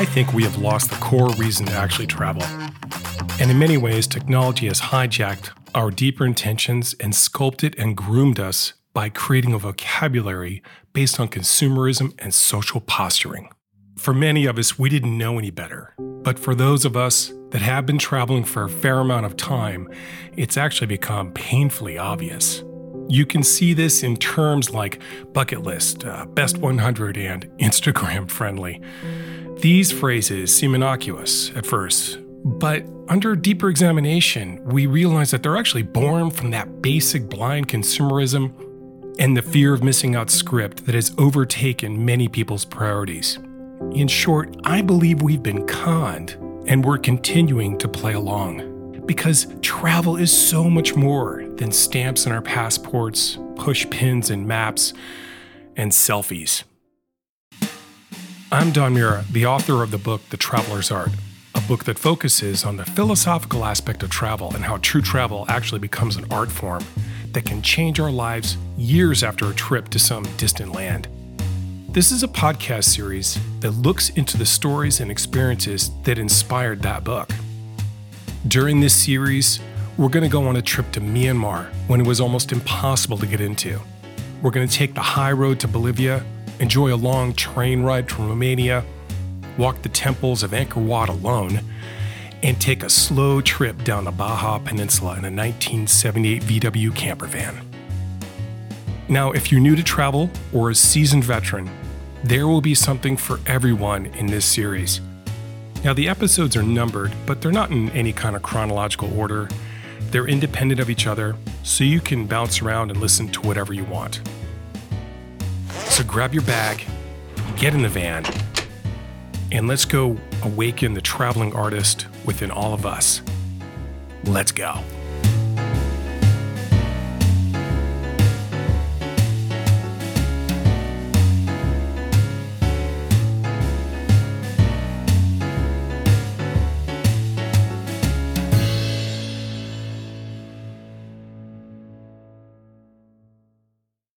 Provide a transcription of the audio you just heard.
I think we have lost the core reason to actually travel. And in many ways, technology has hijacked our deeper intentions and sculpted and groomed us by creating a vocabulary based on consumerism and social posturing. For many of us, we didn't know any better. But for those of us that have been traveling for a fair amount of time, it's actually become painfully obvious. You can see this in terms like bucket list, uh, best 100, and Instagram friendly. These phrases seem innocuous at first, but under deeper examination, we realize that they're actually born from that basic blind consumerism and the fear of missing out script that has overtaken many people's priorities. In short, I believe we've been conned and we're continuing to play along. Because travel is so much more than stamps in our passports, push pins and maps, and selfies. I'm Don Mura, the author of the book The Traveler's Art, a book that focuses on the philosophical aspect of travel and how true travel actually becomes an art form that can change our lives years after a trip to some distant land. This is a podcast series that looks into the stories and experiences that inspired that book. During this series, we're going to go on a trip to Myanmar when it was almost impossible to get into. We're going to take the high road to Bolivia, enjoy a long train ride to Romania, walk the temples of Angkor Wat alone, and take a slow trip down the Baja Peninsula in a 1978 VW camper van. Now, if you're new to travel or a seasoned veteran, there will be something for everyone in this series. Now, the episodes are numbered, but they're not in any kind of chronological order. They're independent of each other, so you can bounce around and listen to whatever you want. So grab your bag, get in the van, and let's go awaken the traveling artist within all of us. Let's go.